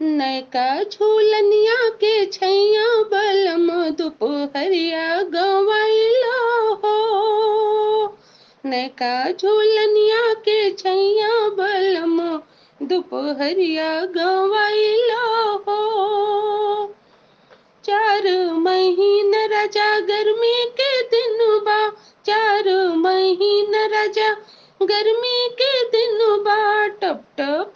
नैका झूलनिया के छैया बलम दुपहरिया गवाइलो हो। नयका झूलनिया के छैया बलम दुपहरिया गवाइलो हो। चार महीन राजा गर्मी के दिन बा। चार महीन राजा गर्मी के दिन बा टप टप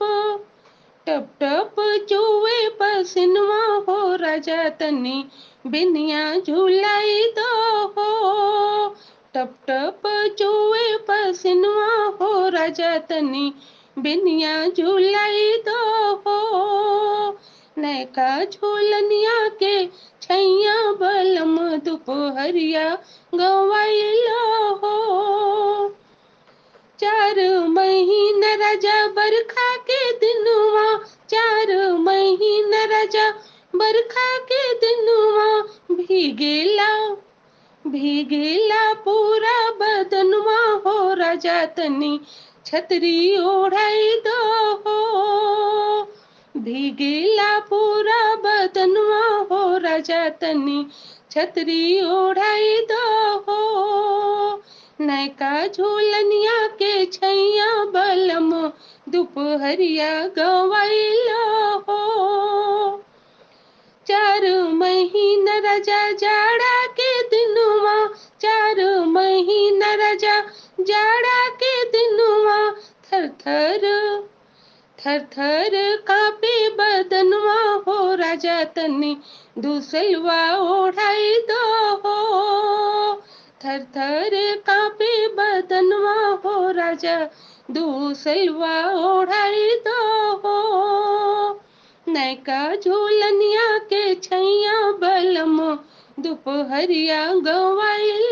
टप टप चूहे पसिनवा हो राजा तनी बिनिया झूलाई दो हो। टप टप चूहे पसिनवा हो राजा तनी बिनिया झूलाई दो हो। नैका झूलनिया के छैया बलम दुपहरिया गवाइलो हो। चार महीना राजा बरखा के दिनवा, चार महीना राजा बरखा के दिनवा भीगेला भीगेला पूरा बदनवा हो राजा तनी छतरी ओढ़ाई दो हो। भीगेला पूरा बदनवा हो राजा तनी छतरी ओढ़ाई दो हो। नैका झूलनिया के छैया बलम दुपहरिया गवाइलो राजा जाड़ा के दिनवा चार महीना राजा जाड़ा के दिनवा थर थर थर थर कापे बदनवा हो राजा तनी, दूसलवा ओढ़ाई दो हो। थर थर कापे बदनवा हो राजा, दूसलवा ओढ़ाई दो हो। नैका झूलनिया के छैया बलमो दुपहरिया गवाइलो